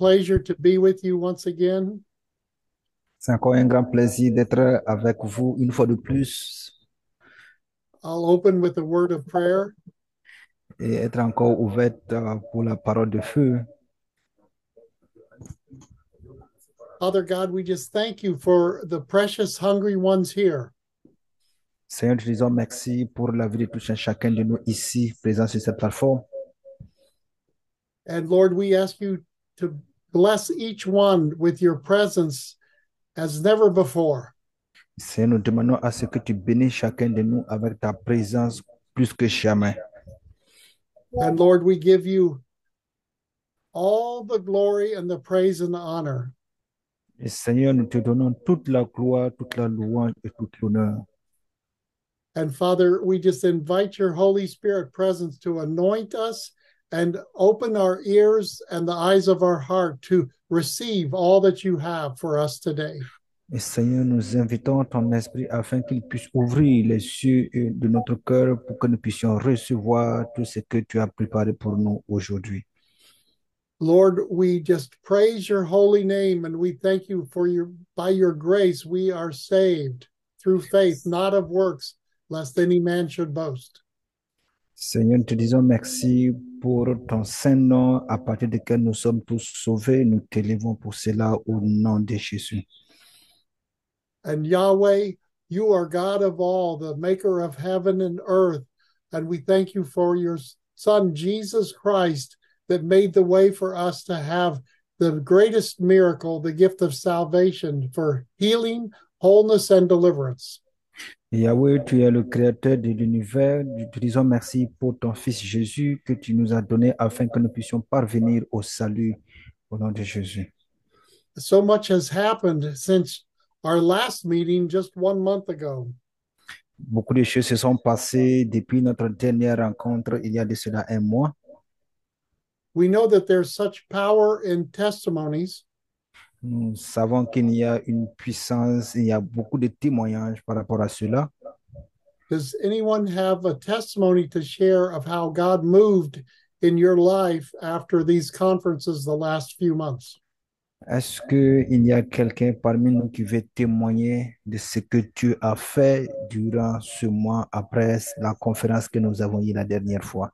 pleasure to be with you once again. C'est encore un grand plaisir d'être avec vous une fois de plus I'll open with a word of prayer. et être encore ouverte euh, pour la parole de feu. Father God, we just thank you for the precious hungry ones here. Seigneur, nous disons merci pour la vie de tout un chacun de nous ici, présents sur cette plateforme. And Lord, we ask you to bless each one with your presence as never before. Seigneur, nous demandons à ce que tu bénisses chacun de nous avec ta présence plus que jamais. And Lord, we give you all the glory and the praise and the honor. Et Seigneur, nous te donnons toute la gloire, toute la louange et toute l'honneur. And Father, we just invite your Holy Spirit presence to anoint us and open our ears and the eyes of our heart to receive all that you have for us today. Et Seigneur, nous invitons ton esprit afin qu'il puisse ouvrir les yeux de notre cœur pour que nous puissions recevoir tout ce que tu as préparé pour nous aujourd'hui. Lord, we just praise your holy name and we thank you for your by your grace we are saved through faith, not of works, lest any man should boast. Seigneur, te disons merci pour ton saint nom à partir duquel nous sommes tous sauvés. Nous t'élevons pour cela au nom de Jésus. And Yahweh, you are God of all, the maker of heaven and earth. And we thank you for your son, Jesus Christ, that made the way for us to have the greatest miracle, the gift of salvation for healing, wholeness, and deliverance. Yahweh, tu es le créateur de l'univers. Nous te disons merci pour ton Fils Jésus que tu nous as donné afin que nous puissions parvenir au salut au nom de Jésus. So much has happened since our last meeting just one month ago. Beaucoup de choses se sont passées depuis notre dernière rencontre il y a de cela un mois. We know that there's such power in testimonies, Nous savons qu'il y a une puissance, il y a beaucoup de témoignages par rapport à cela. Does anyone have a testimony to share of how God moved in your life after these conferences the last few months? Est-ce qu'il y a quelqu'un parmi nous qui veut témoigner de ce que tu as fait durant ce mois après la conférence que nous avons eue la dernière fois?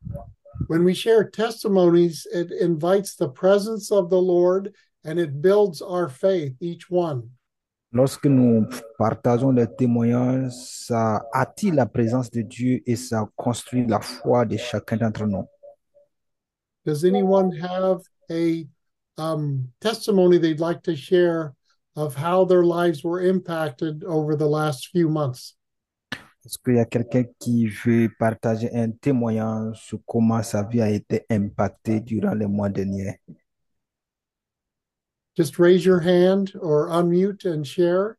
When we share testimonies, it invites the presence of the Lord and it builds our faith, each one. Lorsque nous partageons les témoignages, ça attire la présence de Dieu et ça construit la foi de chacun d'entre nous. Does anyone have a um, testimony they'd like to share of how their lives were impacted over the last few months? Est-ce qu'il y a quelqu'un qui veut partager un témoignage sur comment sa vie a été impactée durant les mois derniers? Just raise your hand or unmute and share.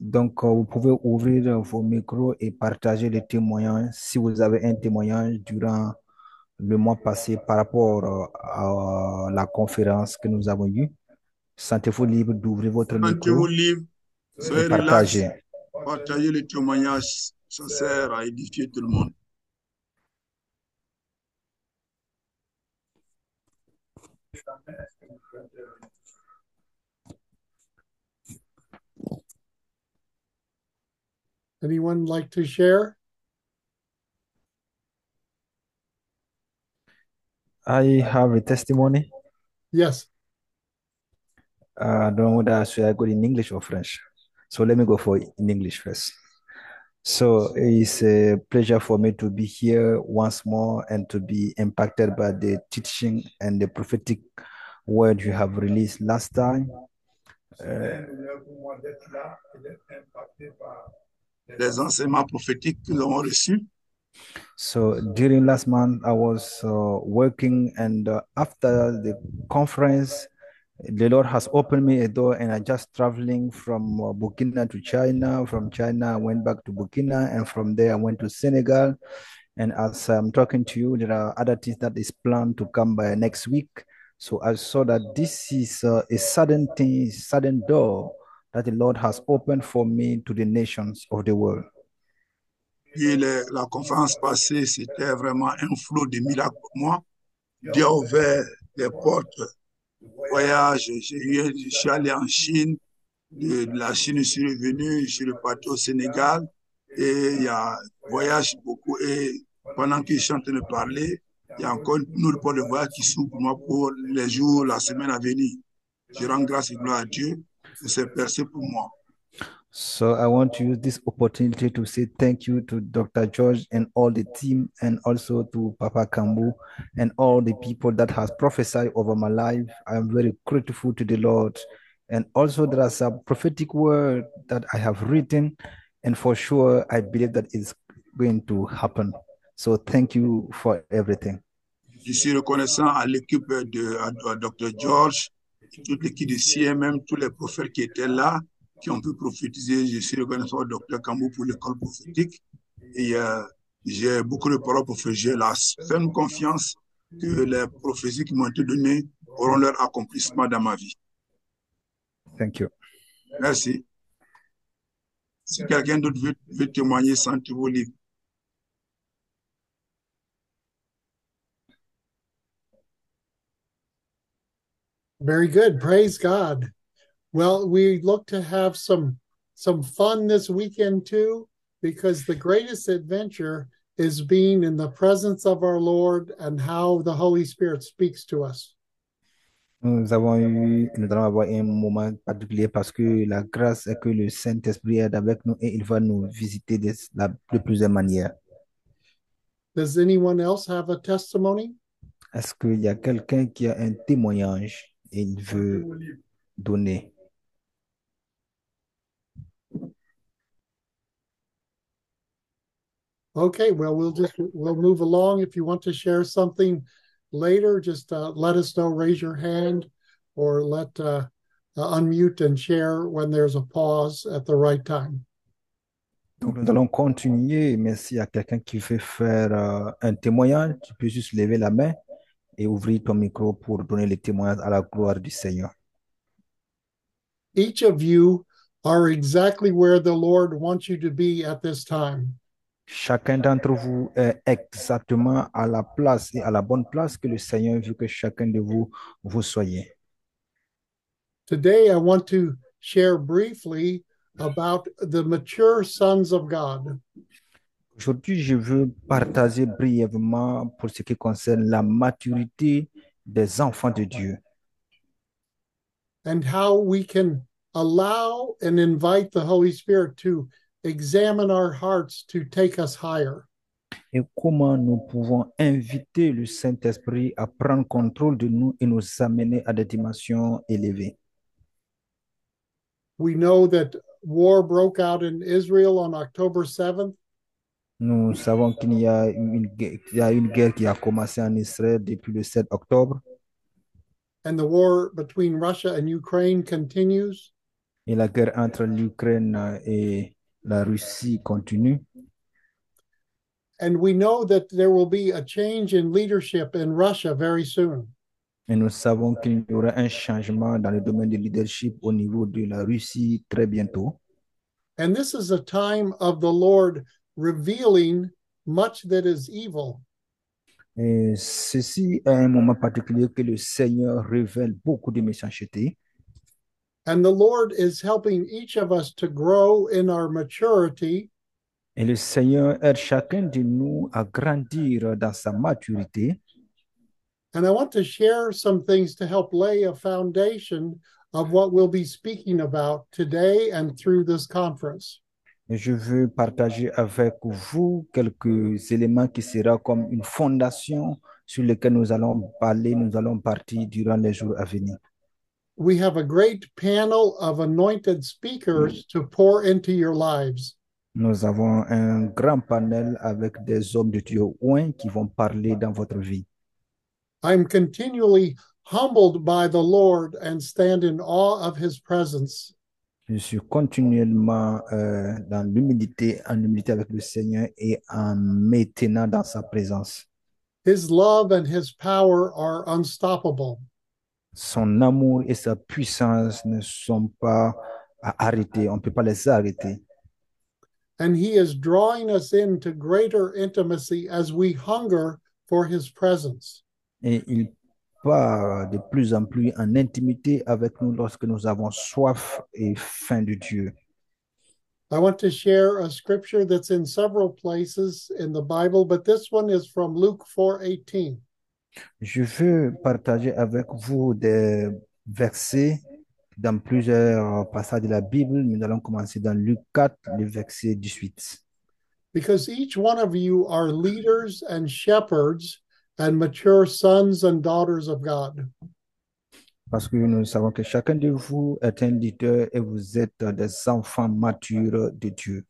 Donc, euh, vous pouvez ouvrir vos micros et partager les témoignages si vous avez un témoignage durant le mois passé par rapport euh, à la conférence que nous avons eue. Sentez-vous libre d'ouvrir votre micro libre, et partager. partagez les témoignages, ça sert à édifier tout le monde. Anyone like to share? I have a testimony. Yes. Uh, I don't know whether should I go in English or French. So let me go for in English first. So it's a pleasure for me to be here once more and to be impacted by the teaching and the prophetic word you have released last time. Uh, Les enseignements prophétiques que nous avons reçus. so during last month, I was uh, working, and uh, after the conference, the Lord has opened me a door, and I just traveling from uh, Burkina to China. From China, I went back to Burkina, and from there, I went to Senegal. And as I'm talking to you, there are other things that is planned to come by next week. So I saw that this is uh, a sudden thing, sudden door that the Lord has opened for me to the nations of the world. Et la conférence passée, c'était vraiment un flot de miracles pour moi. Dieu a ouvert les portes voyage. Eu- Je suis allé en Chine. De, de la Chine, je suis revenu. Je suis reparti au Sénégal. Et il y a voyage beaucoup. Et pendant que je suis en train de parler, il y a encore une autre porte de voyage qui s'ouvre pour moi pour les jours, la semaine à venir. Je rends grâce et gloire à Dieu pour ces percées pour moi. So I want to use this opportunity to say thank you to Dr. George and all the team, and also to Papa Kambu and all the people that has prophesied over my life. I am very grateful to the Lord. And also there are some prophetic word that I have written, and for sure I believe that it's going to happen. So thank you for everything. Je suis reconnaissant à l'équipe de à, à Dr. George, toute l'équipe de CMM, tous les prophètes qui étaient là, qui ont pu prophétiser. Je suis reconnaissant au Dr. Kamou pour l'école prophétique. Et euh, j'ai beaucoup de paroles pour faire. J'ai la ferme confiance que les prophéties qui m'ont été données auront leur accomplissement dans ma vie. Thank you. Merci. Si quelqu'un d'autre veut, veut témoigner, sentez-vous libre. Very good. Praise God. Well, we look to have some some fun this weekend too, because the greatest adventure is being in the presence of our Lord and how the Holy Spirit speaks to us. Nous avons eu, nous allons avoir un moment particulier parce que la grâce est que le Saint-Esprit est avec nous et il va nous visiter de, la, de plusieurs manières. Does anyone else have a testimony? Est-ce qu'il y a quelqu'un qui a un témoignage et il veut donner? Okay, well, we'll just we'll move along. If you want to share something later, just uh, let us know. Raise your hand, or let uh, uh, unmute and share when there's a pause at the right time. Donc, nous allons continuer, mais s'il y a quelqu'un qui veut faire euh, un témoignage, tu peux juste lever la main et ouvrir ton micro pour donner le témoignage à la gloire du Seigneur. Each of you are exactly where the Lord wants you to be at this time. Chacun d'entre vous est exactement à la place et à la bonne place que le Seigneur veut que chacun de vous vous soyez. Today, I want to share briefly about the mature sons of God. Aujourd'hui, je veux partager brièvement pour ce qui concerne la maturité des enfants de Dieu and how we can allow and invite the Holy Spirit to examine our hearts to take us higher. et comment nous pouvons inviter le Saint-Esprit à prendre contrôle de nous et nous amener à des dimensions élevées. We know that war broke out in Israel on October 7th, Nous savons qu'il y a une, guerre- il y a une guerre qui a commencé en Israël depuis le 7 octobre and the war between Russia and Ukraine continues. et la guerre entre l'Ukraine et la Russie continue. And we know that there will be a change in leadership in Russia very soon. Et nous savons qu'il y aura un changement dans le domaine du leadership au niveau de la Russie très bientôt. And this is a time of the Lord revealing much that is evil. Et ceci est un moment particulier que le Seigneur révèle beaucoup de méchanceté. And the Lord is helping each of us to grow in our maturity Et le Seigneur aide chacun de nous à grandir dans sa maturité. And I want to share some things to help lay a foundation of what we'll be speaking about today and through this conference. Et je veux partager avec vous quelques éléments qui seront comme une fondation sur lesquels nous allons parler, nous allons partir durant les jours à venir. We have a great panel of anointed speakers to pour into your lives. Nous avons un grand panel avec des hommes de Dieu oints qui vont parler dans votre vie. I'm continually humbled by the Lord and stand in awe of his presence. Je suis continuellement euh, dans l'humilité, en humilité avec le Seigneur et en maintenant dans sa présence. His love and his power are unstoppable. Son amour et sa puissance ne sont pas à arrêter, on ne peut pas les arrêter. And he is drawing us into greater intimacy as we hunger for his presence. Et il pas de plus en plus en intimité avec nous lorsque nous avons soif et faim de Dieu. I want to share a scripture that's in several places in the Bible, but this one is from Luke 4:18. Je veux partager avec vous des versets dans plusieurs passages de la Bible. Nous allons commencer dans Luc 4, le verset 18. Because each one of you are leaders and shepherds and mature sons and daughters of God. Parce que nous savons que chacun de vous est un leader et vous êtes des enfants matures de Dieu,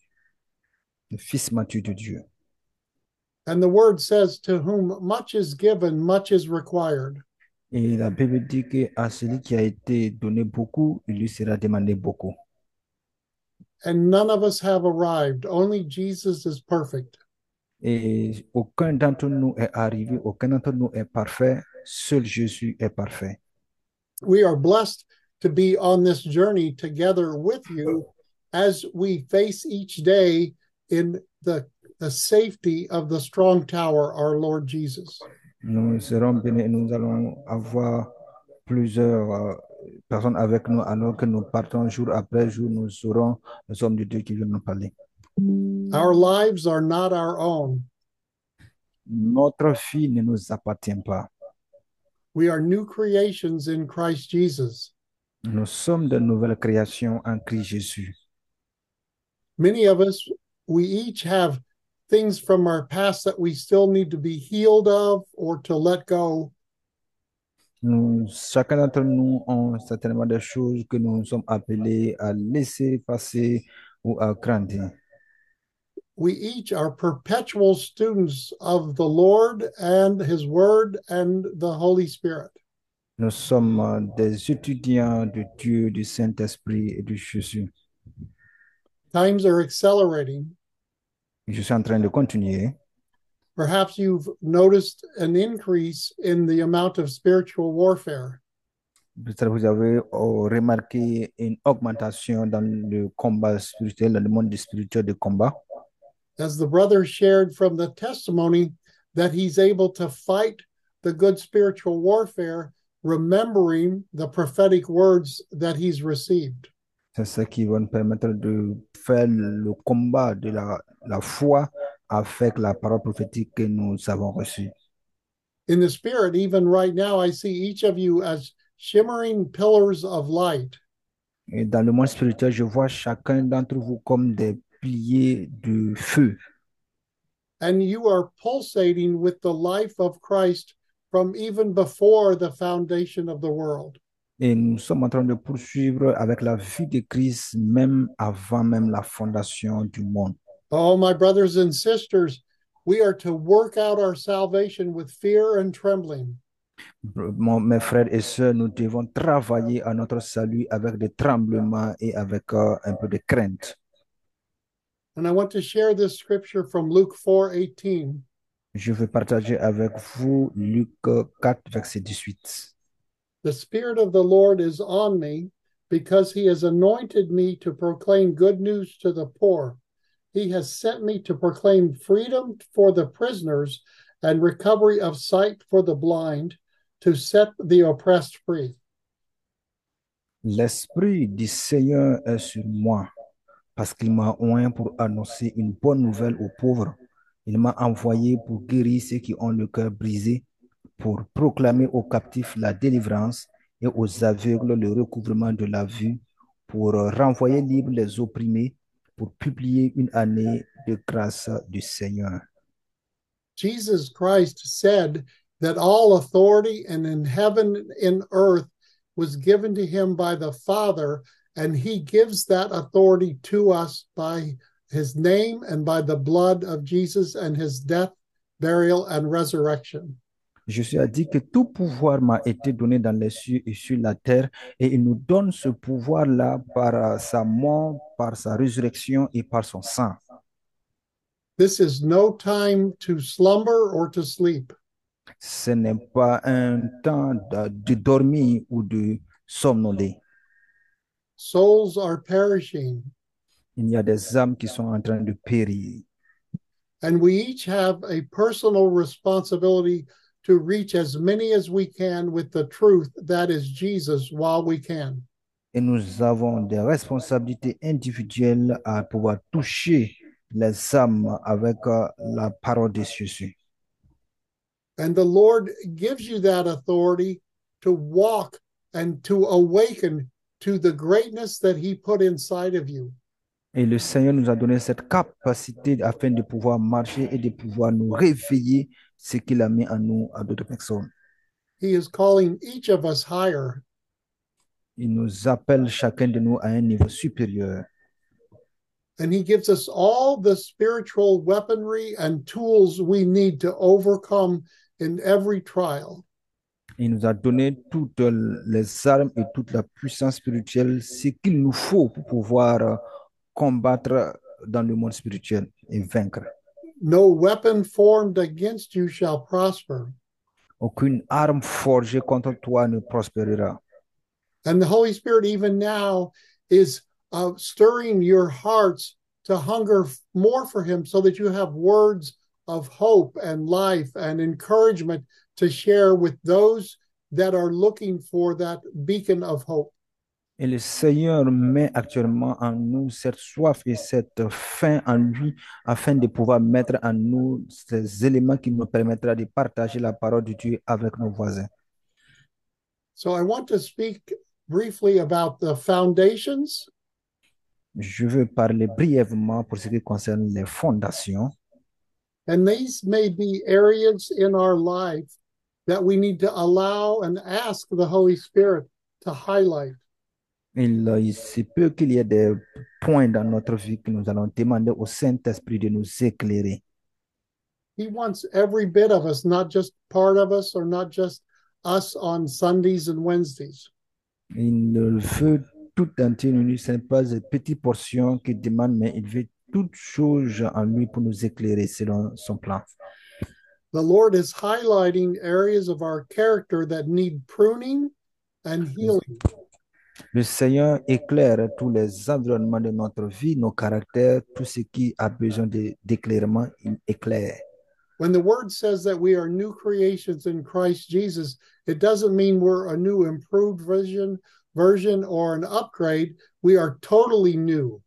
des fils matures de Dieu. And the word says, To whom much is given, much is required. Et la Bible dit que à celui qui a été donné beaucoup, il lui sera demandé beaucoup. And none of us have arrived. Only Jesus is perfect. Et aucun d'entre nous est arrivé, aucun d'entre nous est parfait, seul Jésus est parfait. We are blessed to be on this journey together with you as we face each day in the, the safety of the strong tower, our Lord Jesus. Nous serons bénis et nous allons avoir plusieurs euh, personnes avec nous alors que nous partons jour après jour. Nous serons les hommes de Dieu qui viennent nous parler. Our lives are not our own. Notre vie ne nous appartient pas. We are new creations in Christ Jesus. Nous sommes de nouvelles créations en Christ Jésus. Many of us, we each have things from our past that we still need to be healed of or to let go. Chacun d'entre nous ont certainement des choses que nous sommes appelés à laisser passer ou à grandir. We each are perpetual students of the Lord and His Word and the Holy Spirit. Nous sommes des étudiants de Dieu, du Saint-Esprit et de Jésus. Times are accelerating. Je suis en train de continuer. Eh? Perhaps you've noticed an increase in the amount of spiritual warfare. Peut-être vous avez oh, remarqué une augmentation dans le combat spirituel, dans le monde spirituel de combat. As the brother shared from the testimony that he's able to fight the good spiritual warfare, remembering the prophetic words that he's received. C'est ce qui va nous permettre de faire le combat de la, la foi avec la parole prophétique que nous avons reçue. In the spirit, even right now, I see each of you as shimmering pillars of light. Et dans le monde spirituel, je vois chacun d'entre vous comme des piliers de feu. and you are pulsating with the life of Christ from even before the foundation of the world. Et nous sommes en train de poursuivre avec la vie de Christ même avant même la fondation du monde. Oh, my brothers and sisters, we are to work out our salvation with fear and trembling. Mon- mes frères et sœurs, nous devons travailler à notre salut avec des tremblements et avec euh, un peu de crainte. And I want to share this scripture from Luke 4:18. Je vais partager avec vous Luc 4, verset 18. The spirit of the Lord is on me because he has anointed me to proclaim good news to the poor. He has sent me to proclaim freedom for the prisoners and recovery of sight for the blind, to set the oppressed free. L'Esprit du Seigneur est sur moi parce qu'il m'a oint pour annoncer une bonne nouvelle aux pauvres. Il m'a envoyé pour guérir ceux qui ont le cœur brisé, pour proclamer aux captifs la délivrance et aux aveugles le recouvrement de la vue, pour renvoyer libres les opprimés, pour publier une année de grâce du Seigneur. Jesus Christ said that all authority and in heaven and earth was given to him by the Father, and he gives that authority to us by his name and by the blood of Jesus and his death, burial, and resurrection. Jésus a dit que tout pouvoir m'a été donné dans les cieux et sur la terre, et il nous donne ce pouvoir-là par sa mort, par sa résurrection et par son sang. This is no time to slumber or to sleep. Ce n'est pas un temps de, de dormir ou de somnoler. Souls are perishing, Il y a des âmes qui sont en train de périr. and we each have a personal responsibility to reach as many as we can with the truth that is Jesus while we can. Et nous avons des responsabilités individuelles à pouvoir toucher les âmes avec euh, la parole de Jésus. And the Lord gives you that authority to walk and to awaken to the greatness that He put inside of you. Et le Seigneur nous a donné cette capacité afin de pouvoir marcher et de pouvoir nous réveiller ce qu'il a mis en nous à d'autres personnes. He is calling each of us higher. Il nous appelle chacun de nous à un niveau supérieur. And he gives us all the spiritual weaponry and tools we need to overcome in every trial. Il nous a donné toutes les armes et toute la puissance spirituelle, ce qu'il nous faut pour pouvoir combattre dans le monde spirituel et vaincre. No weapon formed against you shall prosper. Aucune arme forgée contre toi ne prospérera. And the Holy Spirit, even now, is uh, stirring your hearts to hunger more for Him so that you have words of hope and life and encouragement to share with those that are looking for that beacon of hope. Et le Seigneur met actuellement en nous cette soif et cette faim en lui afin de pouvoir mettre en nous ces éléments qui nous permettra de partager la parole de Dieu avec nos voisins. So I want to speak briefly about the foundations Je veux parler brièvement pour ce qui concerne les fondations. And these may be areas in our life that we need to allow and ask the Holy Spirit to highlight. Il, euh, il se peut qu'il y ait des points dans notre vie que nous allons demander au Saint-Esprit de nous éclairer. He wants every bit of us, not just part of us or not just us on Sundays and Wednesdays. Il veut tout entier, nous, ce n'est pas une petite portion qu'il demande, mais il veut toute chose en lui pour nous éclairer selon son plan. The Lord is highlighting areas of our character that need pruning and healing. Le Seigneur éclaire tous les environnements de notre vie, nos caractères, tout ce qui a besoin d'éclairement, il éclaire. When the word says that we are new creations in Christ Jesus, it doesn't mean we're a new improved version version or an upgrade. We are totally new.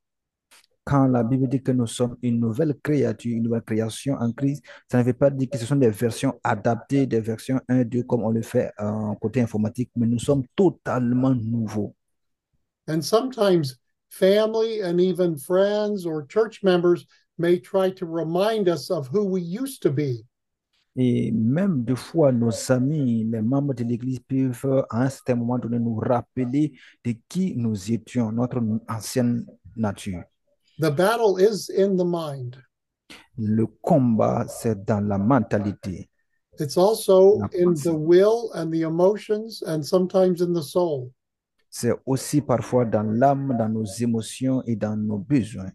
Quand la Bible dit que nous sommes une nouvelle créature, une nouvelle création en Christ, ça ne veut pas dire que ce sont des versions adaptées, des versions 1, 2, comme on le fait en côté informatique, mais nous sommes totalement nouveaux. And sometimes family and even friends or church members may try to remind us of who we used to be. Et même des fois, nos amis, les membres de l'Église peuvent à un certain moment donné nous rappeler de qui nous étions, notre ancienne nature. The battle is in the mind. Le combat, c'est dans la mentalité. It's also in the will and the emotions and sometimes in the soul. C'est aussi parfois dans l'âme, dans nos émotions et dans nos besoins.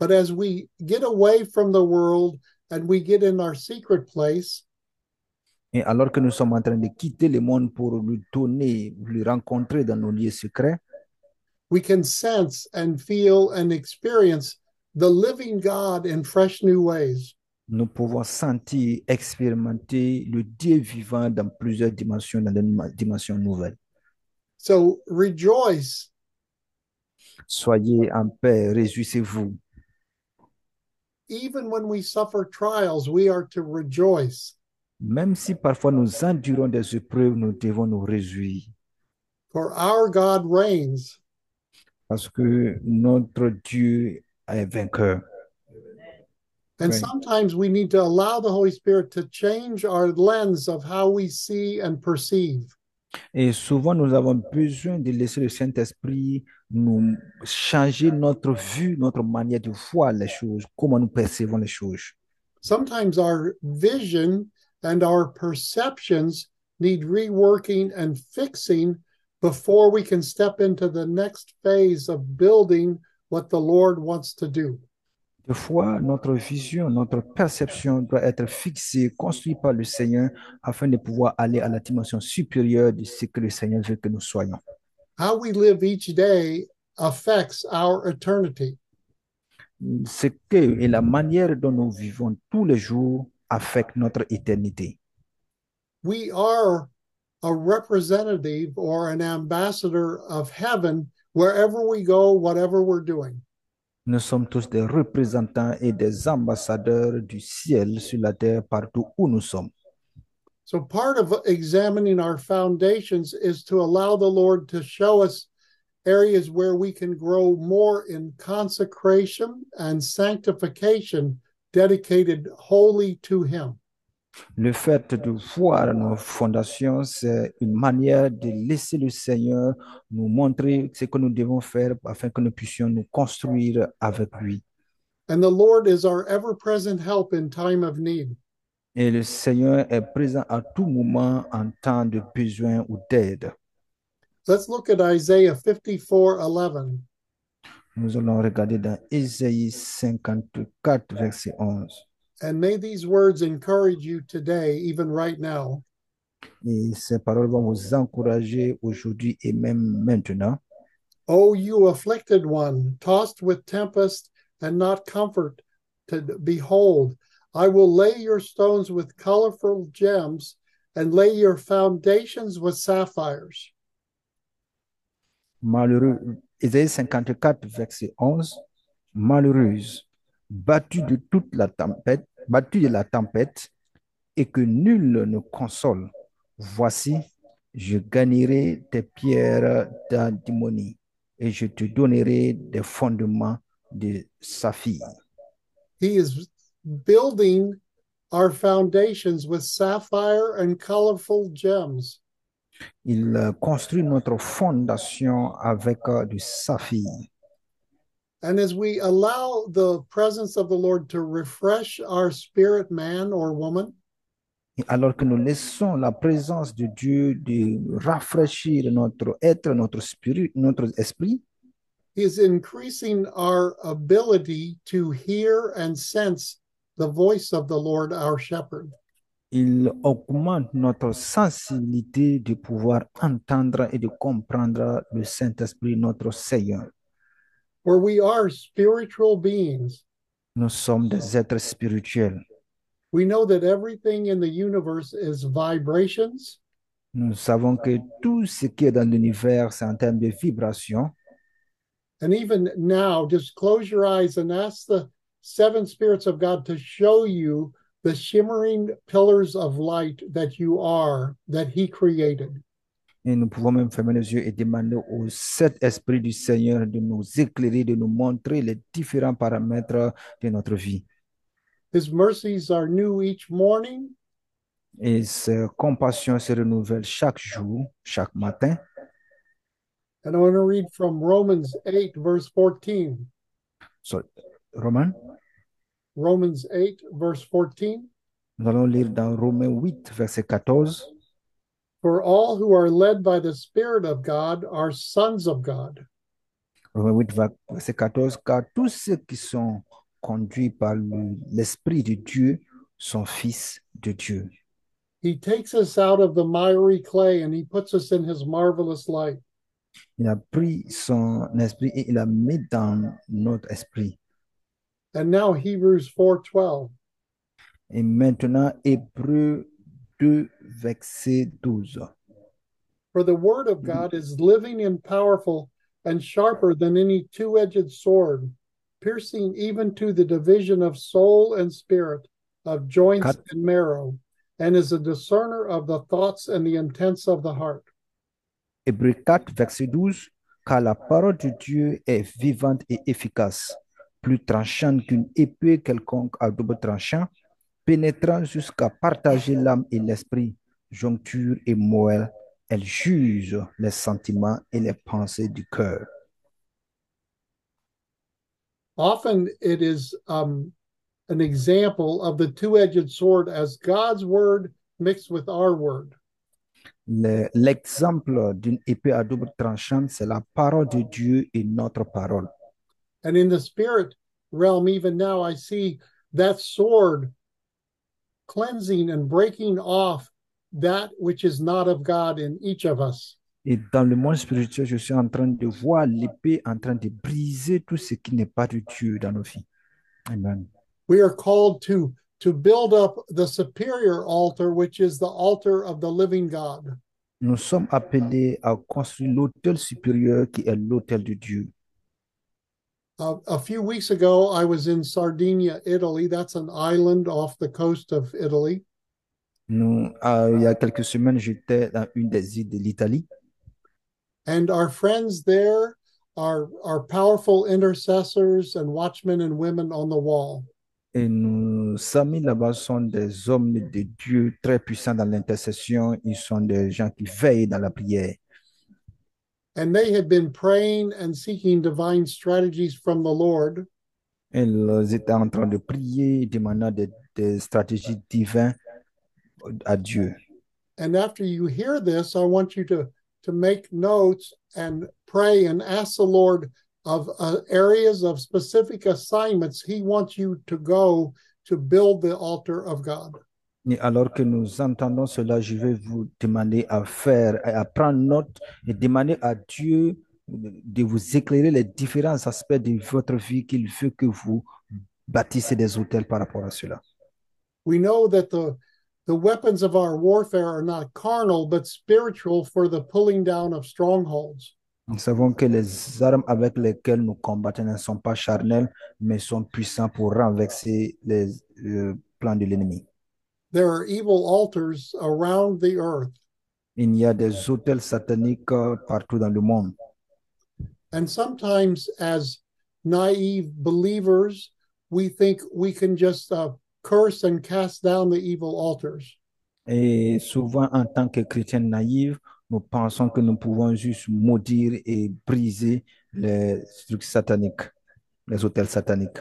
But as we get away from the world and we get in our secret place, Et alors que nous sommes en train de quitter le monde pour lui donner, lui rencontrer dans nos lieux secrets, we can sense and feel and experience the living God in fresh new ways. nous pouvons sentir, expérimenter le Dieu vivant dans plusieurs dimensions, dans des dimensions nouvelles. So rejoice Soyez en paix, réjouissez-vous. even when we suffer trials, we are to rejoice, Même si parfois nous endurons des épreuves, nous devons nous réjouir for our God reigns. parce que notre Dieu est vainqueur. And sometimes we need to allow the Holy Spirit to change our lens of how we see and perceive. Et souvent, nous avons besoin de laisser le Saint-Esprit nous changer notre vue, notre manière de voir les choses, comment nous percevons les choses. Sometimes our vision and our perceptions need reworking and fixing before we can step into the next phase of building what the Lord wants to do. Des fois, notre vision, notre perception doit être fixée, construite par le Seigneur afin de pouvoir aller à la dimension supérieure de ce que le Seigneur veut que nous soyons. How we live each day affects our eternity. Ce que et la manière dont nous vivons tous les jours affecte notre éternité. we are a representative or an ambassador of heaven wherever we go, whatever we're doing. Nous sommes tous des représentants et des ambassadeurs du ciel sur la terre partout où nous sommes. So, part of examining our foundations is to allow the Lord to show us areas where we can grow more in consecration and sanctification dedicated wholly to Him. Le fait de voir nos fondations, c'est une manière de laisser le Seigneur nous montrer ce que nous devons faire afin que nous puissions nous construire avec lui. And the Lord is our ever present help in time of need. Et le Seigneur est présent à tout moment en temps de besoin ou d'aide. Let's look at Isaiah 54 11. Nous allons regarder dans Ésaïe 54, verset 11. And may these words encourage you today, even right now. Et ces paroles vont vous encourager aujourd'hui et même maintenant. O you afflicted one, tossed with tempest and not comfort, to behold, I will lay your stones with colorful gems and lay your foundations with sapphires. Malheureux, Ésaïe 54, verset 11. Malheureuse, battue de toute la tempête, battue de la tempête, et que nul ne console. Voici, je gagnerai tes pierres d'antimony, et je te donnerai des fondements de saphir. He is building our foundations with sapphire and colorful gems. Il construit notre fondation avec euh, du saphir. And as we allow the presence of the Lord to refresh our spirit, man or woman, alors que nous laissons la présence de Dieu de rafraîchir notre être, notre spirit, notre esprit, He is increasing our ability to hear and sense the voice of the Lord, our shepherd. il augmente notre sensibilité de pouvoir entendre et de comprendre le Saint-Esprit, notre Seigneur. For we are spiritual beings. Nous sommes des êtres spirituels. We know that everything in the universe is vibrations, Nous savons que tout ce qui est dans l'univers, c'est en termes de vibration. and even now, just close your eyes and ask the seven spirits of God to show you the shimmering pillars of light that you are, that He created. Et nous pouvons même fermer les yeux et demander au Saint-Esprit du Seigneur de nous éclairer, de nous montrer les différents paramètres de notre vie. His mercies are new each morning, Et ses compassions se renouvellent chaque jour, chaque matin. and I want to read from Romans 8, verse 14. So, Roman, Romans 8, verse 14. nous allons lire dans Romains 8, verset 14. For all who are led by the Spirit of God are sons of God. Romains 8, verset 14. Car tous ceux qui sont conduits par l'Esprit de Dieu sont fils de Dieu. He takes us out of the miry clay and he puts us in his marvelous light. Il a pris son esprit et il l'a mis dans notre esprit. And now Hebrews 4:12. Et maintenant, Hébreu 2, verset 12. For the word of mm-hmm. God is living and powerful and sharper than any two-edged sword, piercing even to the division of soul and spirit, of joints Cut. and marrow, and is a discerner of the thoughts and the intents of the heart. Hébreu 4, verset 12. Car la parole de Dieu est vivante et efficace, plus tranchante qu'une épée quelconque à double tranchant, pénétrant jusqu'à partager l'âme et l'esprit, joncture et moelle. Elle juge les sentiments et les pensées du cœur. Often it is um, an example of the two-edged sword as God's word mixed with our word. Le- L'exemple d'une épée à double tranchant, c'est la parole de Dieu et notre parole. And in the spirit realm, even now, I see that sword cleansing and breaking off that which is not of God in each of us. Et dans le monde spirituel, je suis en train de voir l'épée en train de briser tout ce qui n'est pas de Dieu dans nos vies. Amen. We are called to to build up the superior altar, which is the altar of the living God. Nous sommes appelés à construire l'autel supérieur qui est l'autel de Dieu. Uh, a few weeks ago, I was in Sardinia, Italy. That's an island off the coast of Italy. Nous, euh, il y a quelques semaines, j'étais dans une des îles de l'Italie And our friends there are, are powerful intercessors and watchmen and women on the wall. et nos amis là-bas sont des hommes de Dieu très puissants dans l'intercession. Ils sont des gens qui veillent dans la prière. And they had been praying and seeking divine strategies from the Lord. Ils étaient en train de prier, demandant des, des stratégies divines à Dieu. And after you hear this, I want you to, to make notes and pray and ask the Lord of uh, areas of specific assignments He wants you to go to build the altar of God. Et alors que nous entendons cela, je vais vous demander à faire, à prendre note et demander à Dieu de vous éclairer les différents aspects de votre vie qu'il veut que vous bâtissez des hôtels par rapport à cela. We know that the the weapons of our warfare are not carnal but spiritual for the pulling down of strongholds. Nous savons que les armes avec lesquelles nous combattons ne sont pas charnelles, mais sont puissants pour renverser les euh, plans de l'ennemi. There are evil altars around the earth, Il y a des autels sataniques euh, partout dans le monde. and sometimes as naive believers, we think we can just uh, curse and cast down the evil altars. Et souvent, en tant que chrétiens naïfs, nous pensons que nous pouvons juste maudire et briser les trucs sataniques, les autels sataniques.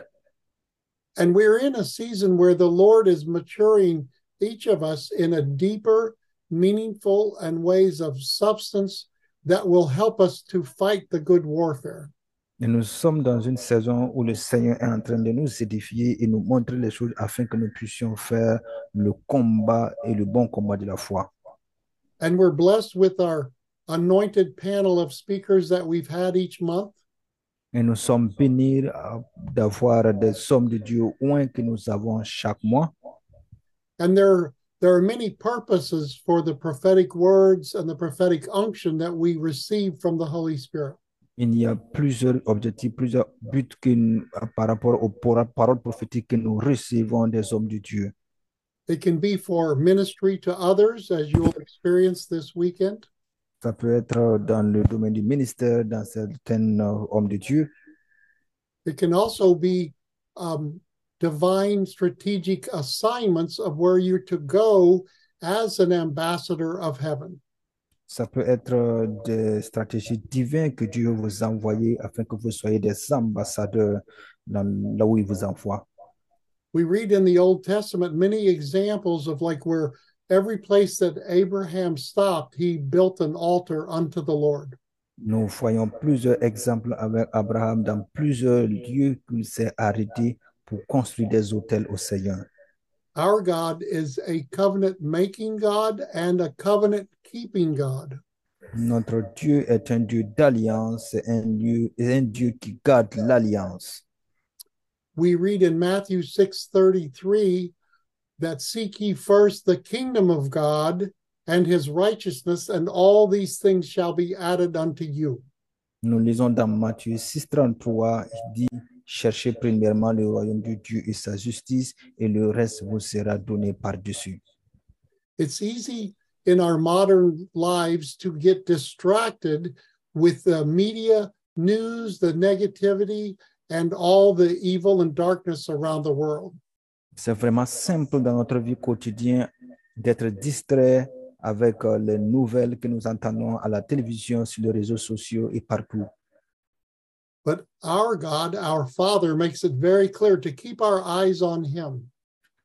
And we're in a season where the Lord is maturing each of us in a deeper, meaningful, and ways of substance that will help us to fight the good warfare. Et nous sommes dans une saison où le Seigneur est en train de nous édifier et nous montrer les choses afin que nous puissions faire le combat et le bon combat de la foi. And we're blessed with our anointed panel of speakers that we've had each month. Et nous sommes bénis d'avoir des de Dieu que nous avons chaque mois. And there, there are many purposes for the prophetic words and the prophetic unction that we receive from the Holy Spirit. Il y a plusieurs objectifs, plusieurs buts que par rapport aux paroles prophétiques que nous recevons des hommes de Dieu. It can be for ministry to others, as you'll experience this weekend. Ça peut être dans le domaine du ministère, dans certains euh, hommes de Dieu. It can also be um, divine strategic assignments of where you're to go as an ambassador of heaven. Ça peut être euh, des stratégies divines que Dieu vous a envoyées afin que vous soyez des ambassadeurs dans, là où il vous envoie. We read in the Old Testament many examples of like where every place that Abraham stopped, he built an altar unto the Lord. Nous voyons plusieurs exemples avec Abraham dans plusieurs lieux qu'il s'est arrêté pour construire des hôtels au Seigneur. Our God is a covenant making God and a covenant keeping God. Notre Dieu est un Dieu d'alliance, et un Dieu, un Dieu qui garde l'alliance. we read in Matthew 6:33 that seek ye first the kingdom of God and his righteousness and all these things shall be added unto you. Nous lisons dans Matthieu 6, 33, il dit, cherchez premièrement le royaume de Dieu et sa justice, et le reste vous sera donné par-dessus. It's easy in our modern lives to get distracted with the media news, the negativity and all the evil and darkness around the world. C'est vraiment simple dans notre vie quotidienne d'être distrait avec euh, les nouvelles que nous entendons à la télévision, sur les réseaux sociaux et partout. But our God, our Father makes it very clear to keep our eyes on him.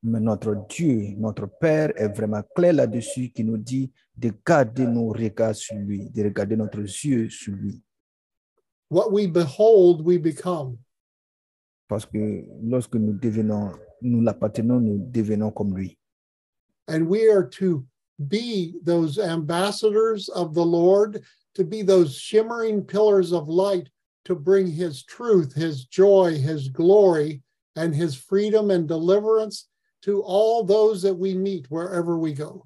Mais notre Dieu, notre Père est vraiment clair là-dessus qui nous dit de garder nos regards sur lui, de regarder notre yeux sur lui. What we behold, we become. Parce que lorsque nous devenons, nous l'appartenons, nous devenons comme lui. And we are to be those ambassadors of the Lord, to be those shimmering pillars of light to bring his truth, his joy, his glory, and his freedom and deliverance to all those that we meet wherever we go.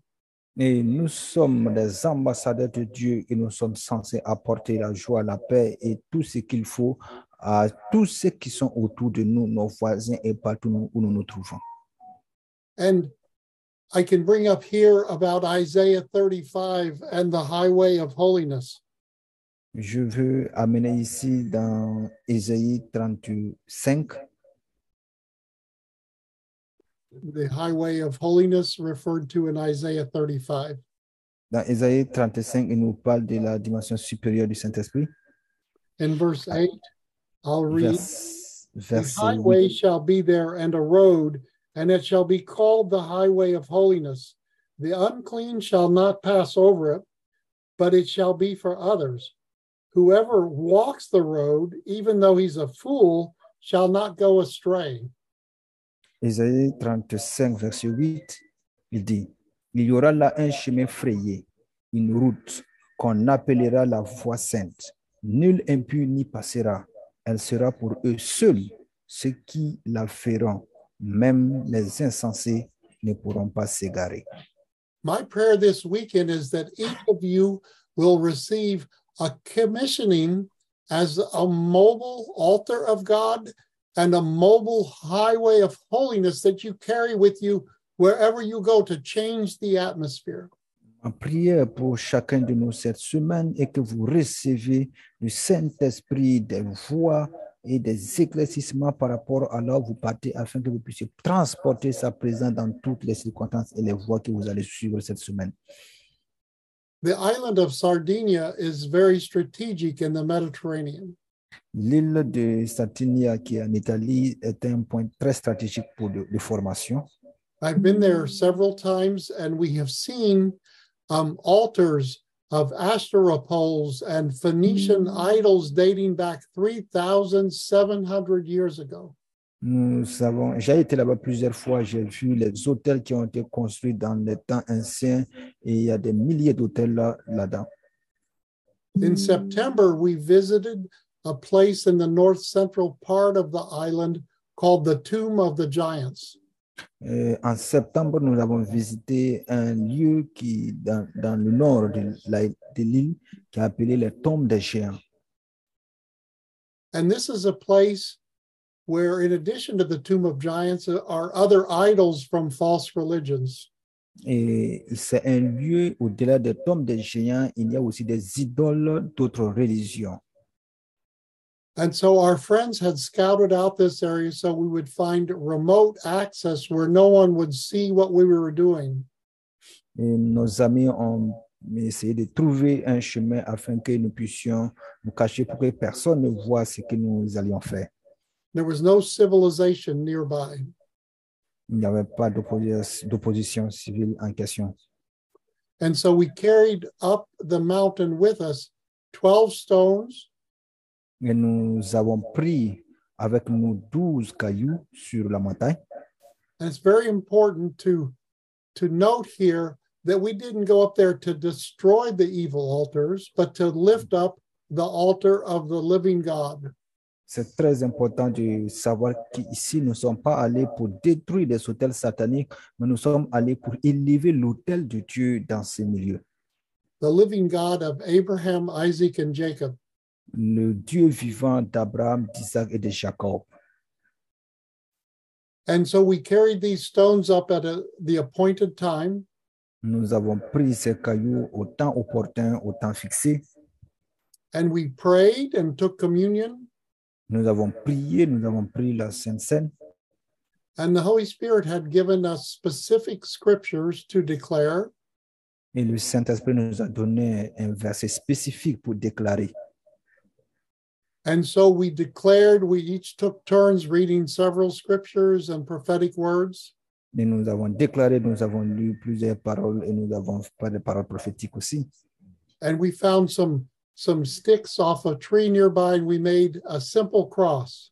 Et nous sommes des ambassadeurs de Dieu et nous sommes censés apporter la joie, la paix et tout ce qu'il faut à tous ceux qui sont autour de nous, nos voisins et partout où nous nous trouvons. And I can bring up here about Isaiah 35 and the highway of holiness. Je veux amener ici dans Ésaïe 35, The highway of holiness referred to in Isaiah 35. dans Ésaïe 35, il nous parle de la dimension supérieure du Saint-Esprit. In verse 8, I'll read Vers, A verset highway 8. shall be there and a road, and it shall be called the highway of holiness. The unclean shall not pass over it, but it shall be for others. Whoever walks the road, even though he's a fool, shall not go astray. Ésaïe 35, verset 8, il dit, Il y aura là un chemin frayé, une route qu'on appellera la voie sainte. Nul impur n'y passera. Elle sera pour eux seuls ceux qui la feront. Même les insensés ne pourront pas s'égarer. My prayer this weekend is that each of you will receive a commissioning as a mobile altar of God and a mobile highway of holiness that you carry with you wherever you go to change the atmosphere. Ma prière pour chacun de nous cette semaine est que vous recevez du Saint-Esprit des voix et des éclaircissements par rapport à là où vous partez afin que vous puissiez transporter sa présence dans toutes les circonstances et les voies que vous allez suivre cette semaine. The island of Sardinia is very strategic in the Mediterranean. L'île de Sardinia, qui est en Italie, est un point très stratégique pour de, de formation. I've been there several times and we have seen um, altars of Asteropoles and Phoenician idols dating back 3,700 years ago. Nous avons, j'ai été là-bas plusieurs fois, j'ai vu les hôtels qui ont été construits dans les temps anciens et il y a des milliers d'hôtels là- là-dedans. In September, we visited a place in the north central part of the island called the Tomb of the Giants. Euh, en septembre, nous avons visité un lieu qui dans, dans le nord de la- de l'île qui est appelé les tombes des géants. And this is a place where, in addition to the Tomb of Giants, uh, are other idols from false religions. Et c'est un lieu au-delà des tombes des géants, il y a aussi des idoles d'autres religions. And so our friends had scouted out this area so we would find remote access where no one would see what we were doing. Et nos amis ont essayé de trouver un chemin afin que nous puissions nous cacher pour que personne ne voit ce que nous allions faire. There was no civilization nearby. Il n'y avait pas d'opposi- d'opposition civile en question. And so we carried up the mountain with us 12 stones Et nous avons pris avec nous 12 cailloux sur la montagne. And it's very important to to note here that we didn't go up there to destroy the evil altars, but to lift up the altar of the living God. C'est très important de savoir qu'ici, nous ne sommes pas allés pour détruire des hôtels sataniques, mais nous sommes allés pour élever l'autel de Dieu dans ces milieux. The living God of Abraham, Isaac, and Jacob. Le Dieu vivant d'Abraham, d'Isaac et de Jacob. And so we carried these stones up at a, the appointed time, Nous avons pris ces cailloux au temps opportun, au temps fixé. and we prayed and took communion. Nous avons prié, nous avons pris la Sainte Seine. And the Holy Spirit had given us specific scriptures to declare. Et le Saint-Esprit nous a donné un verset spécifique pour déclarer. And so we declared, we each took turns reading several scriptures and prophetic words. Et nous avons déclaré, nous avons lu plusieurs paroles et nous avons pas de paroles prophétiques aussi. And we found some some sticks off a tree nearby and we made a simple cross.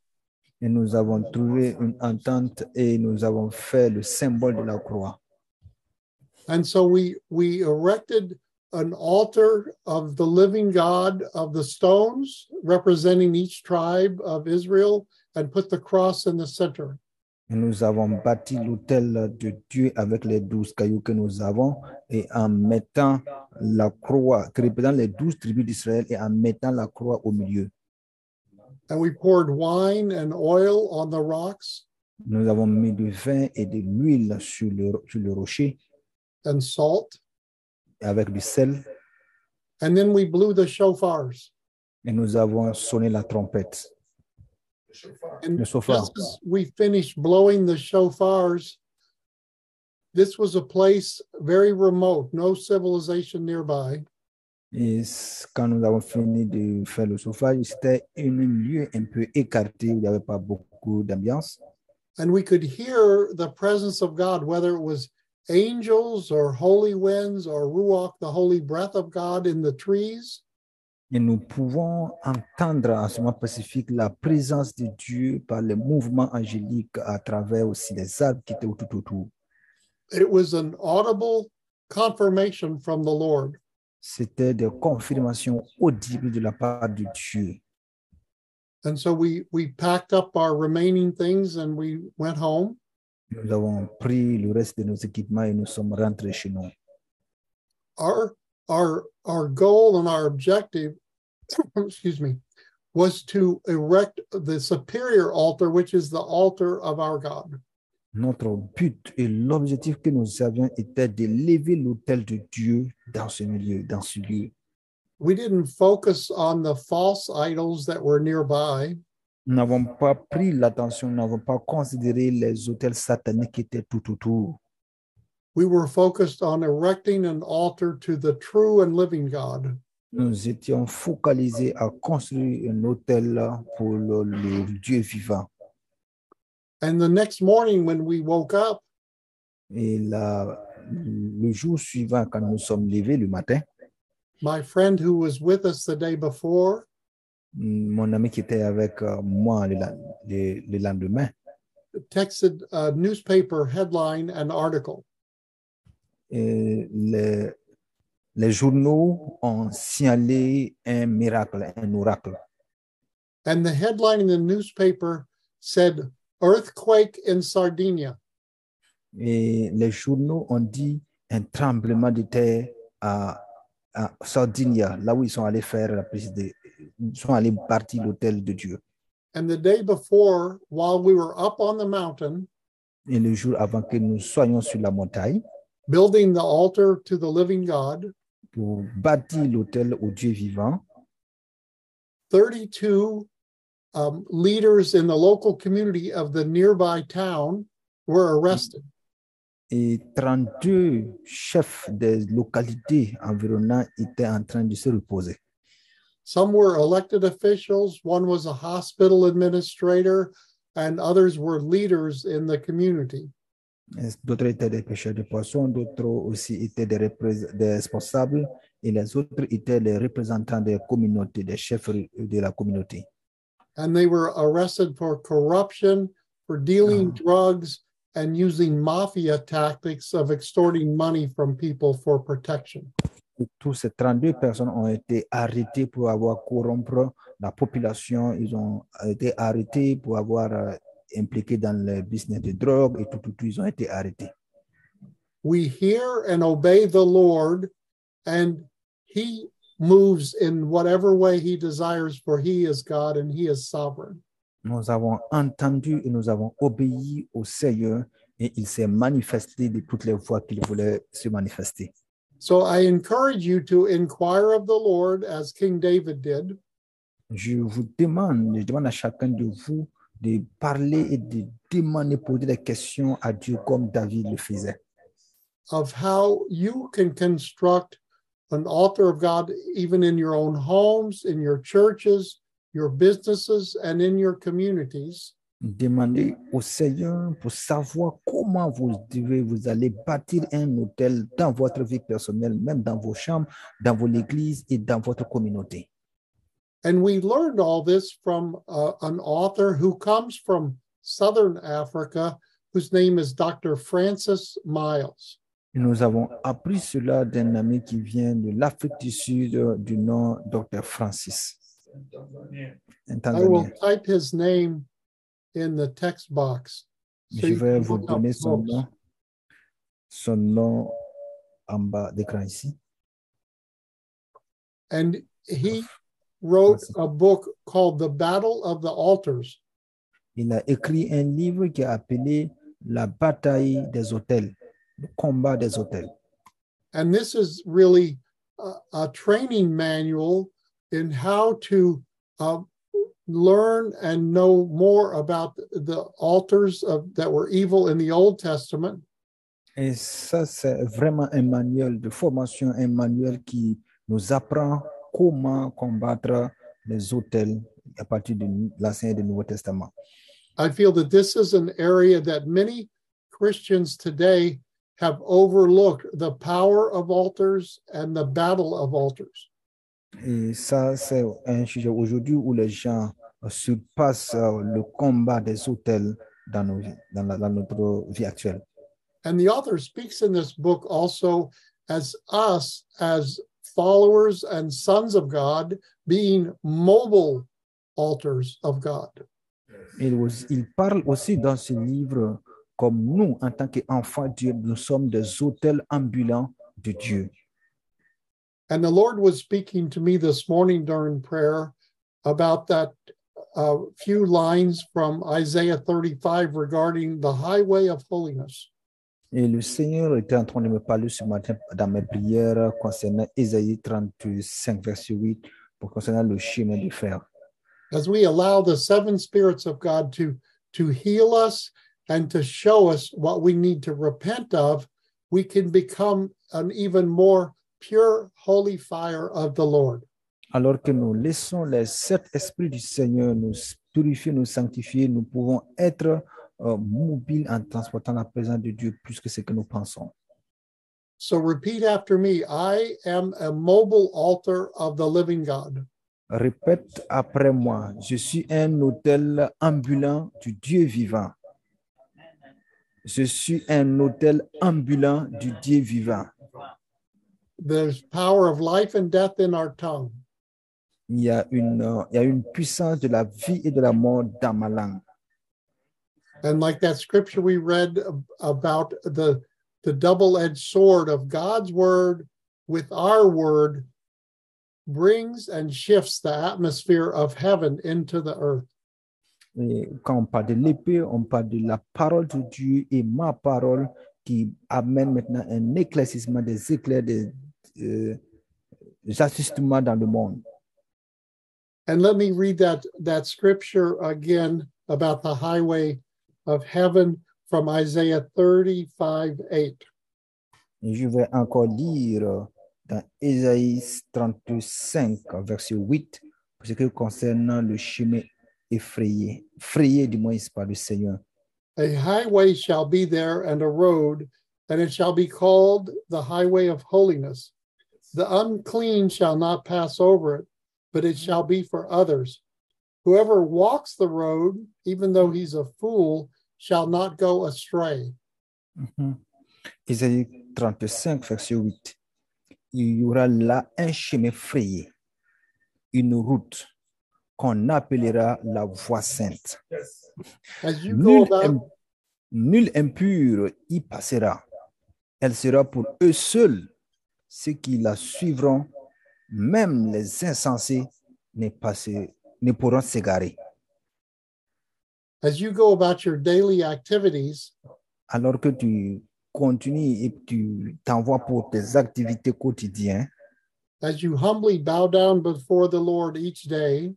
Et nous avons trouvé une entente et nous avons fait le symbole de la croix. And so we we erected an altar of the living God of the stones representing each tribe of Israel and put the cross in the center. Nous avons bâti l'autel de Dieu avec les douze cailloux que nous avons et en mettant la croix qui représente les douze tribus d'Israël et en mettant la croix au milieu. And we poured wine and oil on the rocks Nous avons mis du vin et de l'huile sur le, sur le rocher and salt. avec du sel And then we blew the shofars. et nous avons sonné la trompette. And Le shofar. just as we finished blowing the shofars, this was a place very remote, no civilization nearby. Et quand nous avons fini de faire le chauffage, c'était un lieu un peu écarté où il n'y avait pas beaucoup d'ambiance. And we could hear the presence of God, whether it was angels or holy winds or Ruach, the holy breath of God in the trees. Et nous pouvons entendre en ce moment pacifique la présence de Dieu par les mouvements angéliques à travers aussi les arbres qui étaient tout autour. It was an audible confirmation from the Lord. C'était des confirmations audibles de la part de Dieu. And so we we packed up our remaining things and we went home. Nous avons pris le reste de nos équipements et nous sommes rentrés chez nous. Our our our goal and our objective, excuse me, was to erect the superior altar, which is the altar of our God. Notre but et l'objectif que nous avions était de lever l'autel de Dieu dans ce milieu, dans ce lieu. We didn't focus on the false idols that were nearby. Nous n'avons pas pris l'attention, nous n'avons pas considéré les autels sataniques qui étaient tout autour. We were focused on erecting an altar to the true and living God. Nous étions focalisés à construire un hôtel pour le, le Dieu vivant. And the next morning, when we woke up, Et la- le jour suivant, quand nous sommes levés le matin, my friend who was with us the day before mon ami qui était avec euh, moi le, le- le lendemain, texted a newspaper headline and article. et les journaux ont signalé un miracle, un oracle. And the headline in the newspaper said, Earthquake in Sardinia. Et les journaux ont dit un tremblement de terre à, à Sardinia, là où ils sont allés faire la prise de, ils sont allés partir l'hôtel de Dieu. And the day before, while we were up on the mountain Et le jour avant que nous soyons sur la montagne building the altar to the living God, pour bâtir l'autel au Dieu vivant, 32 um, leaders in the local community of the nearby town were arrested. et 32 chefs des localités environnantes étaient en train de se reposer. Some were elected officials, one was a hospital administrator, and others were leaders in the community. D'autres étaient des pêcheurs de poissons, d'autres aussi étaient des, des responsables et les autres étaient les représentants des communautés, des chefs de la communauté? And they were arrested for corruption, for dealing drugs, and using mafia tactics of extorting money from people for protection. Et tous ces 32 personnes ont été arrêtées pour avoir corrompre la population. Ils ont été arrêtés pour avoir euh, impliqué dans le business de drogue et tout, tout, tout, ils ont été arrêtés. We hear and obey the Lord, and He moves in whatever way He desires, for He is God and He is sovereign. Nous avons entendu et nous avons obéi au Seigneur et il s'est manifesté de toutes les fois qu'il voulait se manifester. So I encourage you to inquire of the Lord as King David did, Je vous demande, je demande à chacun de vous de parler et de demander, poser des questions à Dieu comme David le faisait. of how you can construct an altar of God even in your own homes, in your churches, your businesses, and in your communities. Demandez au Seigneur pour savoir comment vous devez, vous allez bâtir un hôtel dans votre vie personnelle, même dans vos chambres, dans vos églises et dans votre communauté. And we learned all this from uh, an author who comes from Southern Africa, whose name is Dr. Francis Myles. Nous avons appris cela d'un ami qui vient de l'Afrique du Sud, euh, du nom Dr. Francis. I will type his name in the text box. So Je you vais can vous look up donner son books. nom, son nom en bas d'écran ici. And he wrote a book called The Battle of the Altars. Il a écrit un livre qui est appelé La bataille des autels, le combat des autels. And this is really a, a training manual in how to uh, learn and know more about the altars of, that were evil in the Old Testament Et ça, c'est vraiment un manuel de formation, un manuel qui nous apprend comment combattre les autels à partir de l'Ancien et du Nouveau Testament. I feel that this is an area that many Christians today have overlooked the power of altars and the battle of altars. Et ça, c'est un sujet aujourd'hui où les gens surpassent euh, le combat des autels dans, nos dans, la- dans notre vie actuelle. And the author speaks in this book also as us, as followers and sons of God, being mobile altars of God. Il, il parle aussi dans ce livre comme nous, en tant qu'enfants de Dieu, nous sommes des autels ambulants de Dieu. And the Lord was speaking to me this morning during prayer about that uh, few lines from Isaiah 35 regarding the highway of holiness. Et le Seigneur était en train de me parler ce matin dans mes prières concernant Ésaïe 35, verset 8, pour concernant le chemin de fer. As we allow the seven spirits of God to, to heal us and to show us what we need to repent of, we can become an even more pure, holy fire of the Lord. Alors que nous laissons les sept esprits du Seigneur nous purifier, nous sanctifier, nous pouvons être euh, mobiles en transportant la présence de Dieu plus que ce que nous pensons. So repeat after me I am a mobile altar of the living God. Répète après moi, je suis un hôtel ambulant du Dieu vivant. Je suis un hôtel ambulant du Dieu vivant. There's power of life and death in our tongue. Il y a une, euh, il y a une puissance de la vie et de la mort dans ma langue. And like that scripture we read about the, the double edged sword of God's word with our word brings and shifts the atmosphere of heaven into the earth. Et quand on parle de l'épée, on parle de la parole de Dieu et ma parole qui amène maintenant un éclaircissement des éclairs, des, euh, des ajustements dans le monde. And let me read that, that scripture again about the highway of heaven from Isaiah 35 8. Je vais encore lire dans Ésaïe 35, verset 8, pour ce qui concerne le chemin effrayé, frayé du moins par le Seigneur. A highway shall be there and a road, and it shall be called the highway of holiness. The unclean shall not pass over it, but it shall be for others. Whoever walks the road, even though he's a fool, shall not go astray. Mhm. Ésaïe 35, verset 8. Il y aura là un chemin frayé, une route qu'on appellera la voie sainte. As you go Nul, nul impur y passera. Elle sera pour eux seuls, ceux qui la suivront, même les insensés ne, passer- ne pourront s'égarer. As you go about your daily activities, Alors que tu continues et tu t'envoies pour tes activités quotidiennes, as you humbly bow down before the Lord each day,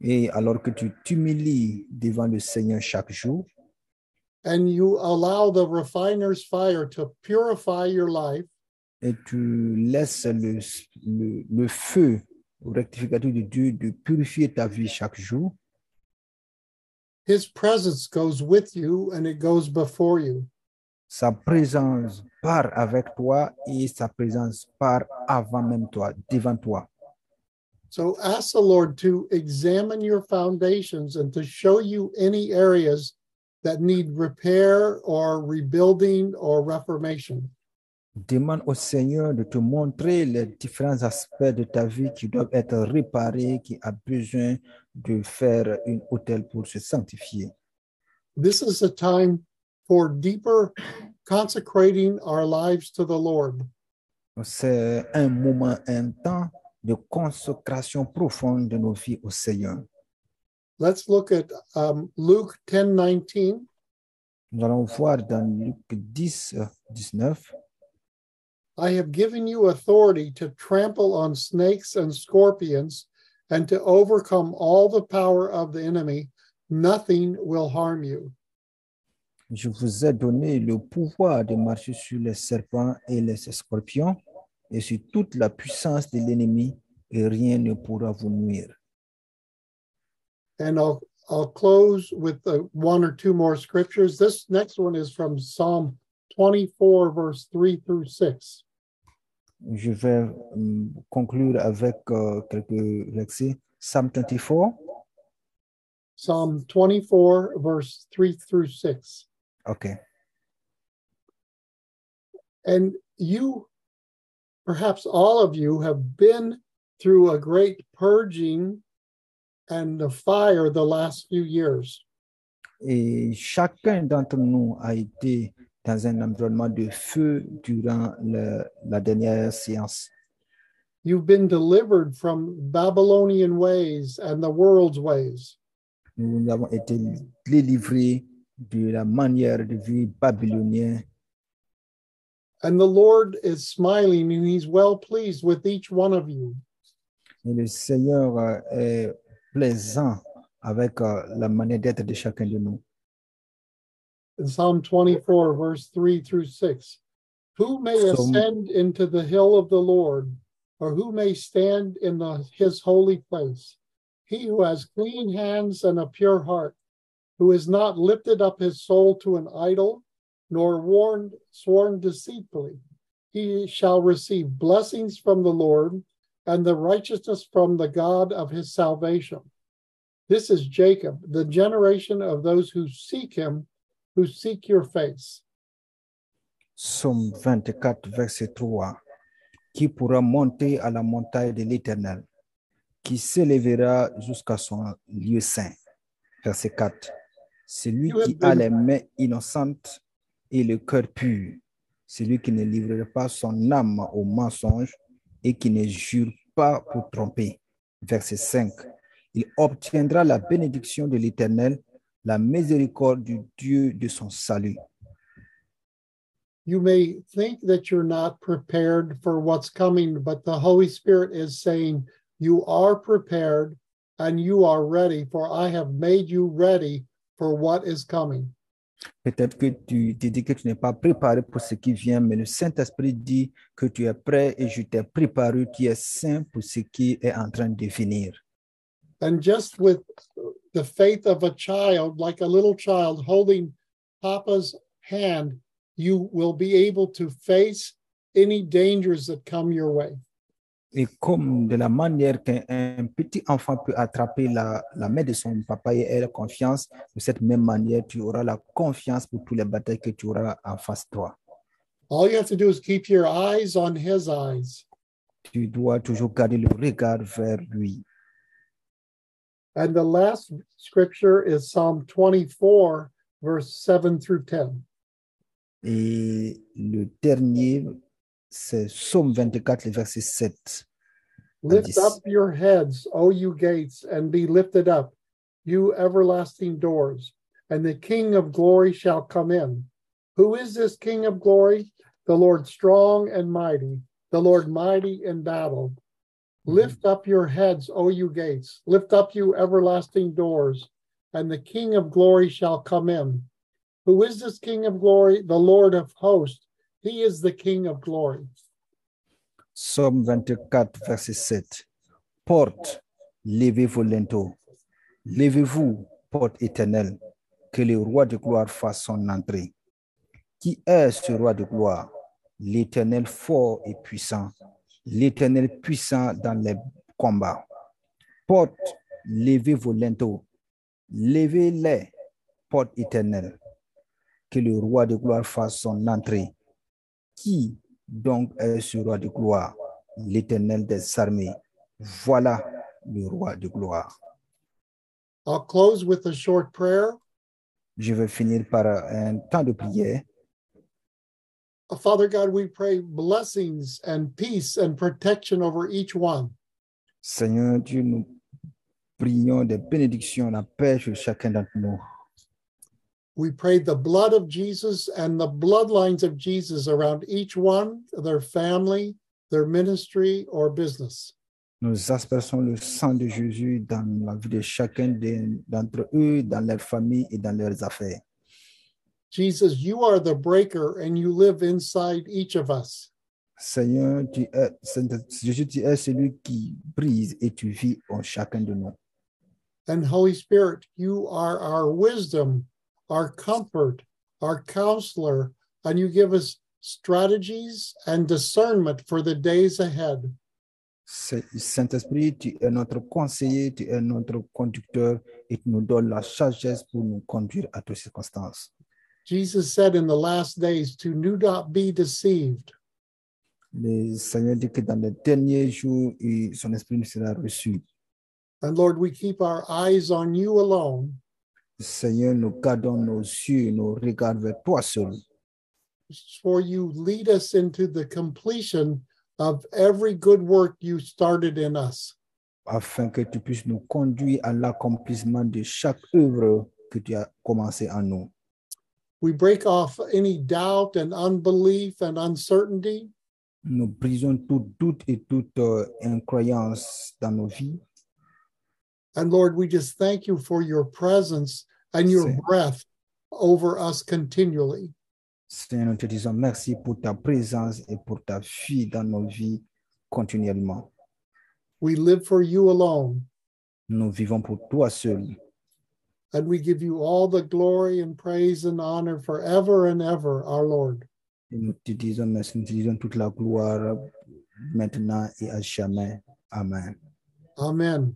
et alors que tu t'humilies devant le Seigneur chaque jour, and you allow the refiner's fire to purify your life, et tu laisses le, le, le feu rectificateur de Dieu de purifier ta vie chaque jour, his presence goes with you and it goes before you. sa présence part avec toi et sa présence part avant même toi, devant toi. So ask the Lord to examine your foundations and to show you any areas that need repair or rebuilding or reformation. Demande au Seigneur de te montrer les différents aspects de ta vie qui doivent être réparés, qui a besoin de faire une autel pour se sanctifier. This is a time for deeper consecrating our lives to the Lord. C'est un moment, un temps de consécration profonde de nos vies au Seigneur. Let's look at um, Luke 10 19. Nous allons voir dans Luc 10, euh, 19. I have given you authority to trample on snakes and scorpions and to overcome all the power of the enemy. Nothing will harm you. Je vous ai donné le pouvoir de marcher sur les serpents et les scorpions et sur toute la puissance de l'ennemi et rien ne pourra vous nuire. And I'll I'll close with uh, one or two more scriptures. This next one is from Psalm 24, verse 3 through 6. Je vais hum, conclure avec euh, quelques versets. Psalm 24. Psalm 24, verse 3 through 6. OK. And you, perhaps all of you, have been through a great purging and the fire the last few years. Et chacun d'entre nous a été dans un environnement de feu durant le- la dernière séance. You've been delivered from Babylonian ways and the world's ways. Nous avons été délivrés de la manière de vie babylonienne And the Lord is smiling and he's well pleased with each one of you. Et le Seigneur euh, est plaisant avec euh, la manière d'être de chacun de nous. In Psalm 24, verse 3 through 6. Who may So- ascend into the hill of the Lord, or who may stand in the, his holy place? He who has clean hands and a pure heart, who has not lifted up his soul to an idol, nor warned, sworn deceitfully, he shall receive blessings from the Lord and the righteousness from the God of his salvation. This is Jacob, the generation of those who seek him, who seek your face. Psaume 24, verset 3. Qui pourra monter à la montagne de l'Éternel? Qui s'élèvera jusqu'à son lieu saint? Verset 4. Celui qui a les mains innocentes et le cœur pur, celui qui ne livrera pas son âme au mensonge et qui ne jure pas pour tromper. Verset 5. Il obtiendra la bénédiction de l'Éternel, la miséricorde du Dieu de son salut. You may think that you're not prepared for what's coming, but the Holy Spirit is saying, You are prepared and you are ready, for I have made you ready for what is coming. Peut-être que tu te dis que tu n'es pas préparé pour ce qui vient, mais le Saint-Esprit dit que tu es prêt et je t'ai préparé, tu es saint pour ce qui est en train de venir. And just with the faith of a child, like a little child holding Papa's hand, you will be able to face any dangers that come your way. Et comme de la manière qu'un petit enfant peut attraper la, la main de son papa et elle confiance, de cette même manière, tu auras la confiance pour toutes les batailles que tu auras en face de toi. All you have to do is keep your eyes on his eyes. Tu dois toujours garder le regard vers lui. And the last scripture is Psalm 24, verse 7 through 10. Et le dernier, c'est Psaume 24, le verset 7. Lift up your heads, O you gates, and be lifted up, you everlasting doors, and the King of glory shall come in. Who is this King of glory? The Lord strong and mighty, the Lord mighty in battle. Mm-hmm. Lift up your heads, O you gates, lift up you everlasting doors, and the King of glory shall come in. Who is this King of glory? The Lord of hosts. He is the King of glory. Psalm 24, verset 7. Porte, levez-vous linteaux. Levez-vous, porte éternelle, que le roi de gloire fasse son entrée. Qui est ce roi de gloire? L'éternel fort et puissant, l'éternel puissant dans les combats. Porte, levez vos linteaux. Levez-les, porte éternelle, que le roi de gloire fasse son entrée. Qui donc est ce roi de gloire, l'éternel des armées. Voilà le roi de gloire. I'll close with a short prayer. Je vais finir par un temps de prière. Uh, Father God, we pray blessings and peace and protection over each one. Seigneur Dieu, nous prions des bénédictions, la paix sur chacun d'entre nous. We pray the blood of Jesus and the bloodlines of Jesus around each one, their family, their ministry, or business. Nous asperçons le sang de Jésus dans la vie de chacun d'entre eux, dans leur famille et dans leurs affaires. Jesus, you are the breaker and you live inside each of us. Seigneur, tu es, Jésus, tu es celui qui brise et tu vis en chacun de nous. And Holy Spirit, you are our wisdom, our comfort, our counselor, and you give us strategies and discernment for the days ahead. Saint-Esprit, tu es notre conseiller, tu es notre conducteur et tu nous donnes la sagesse pour nous conduire à toutes circonstances. Jesus said in the last days to do not be deceived. Le Seigneur dit que dans les derniers jours, son esprit sera reçu. And Lord, we keep our eyes on you alone, Seigneur, nous gardons nos yeux, nos regards vers toi seul. for you lead us into the completion of every good work you started in us. afin que tu puisses nous conduire à l'accomplissement de chaque œuvre que tu as commencé en nous. We break off any doubt and unbelief and uncertainty. Nous brisons tout doute et toute euh, incroyance dans nos vies. And Lord, we just thank you for your presence and your breath over us continually. Seigneur, nous te disons merci pour ta présence et pour ta vie dans nos vies continuellement. We live for you alone, Nous vivons pour toi seul. And we give you all the glory and praise and honor forever and ever, our Lord. Et nous te disons merci, nous te disons toute la gloire maintenant et à jamais. Amen. Amen.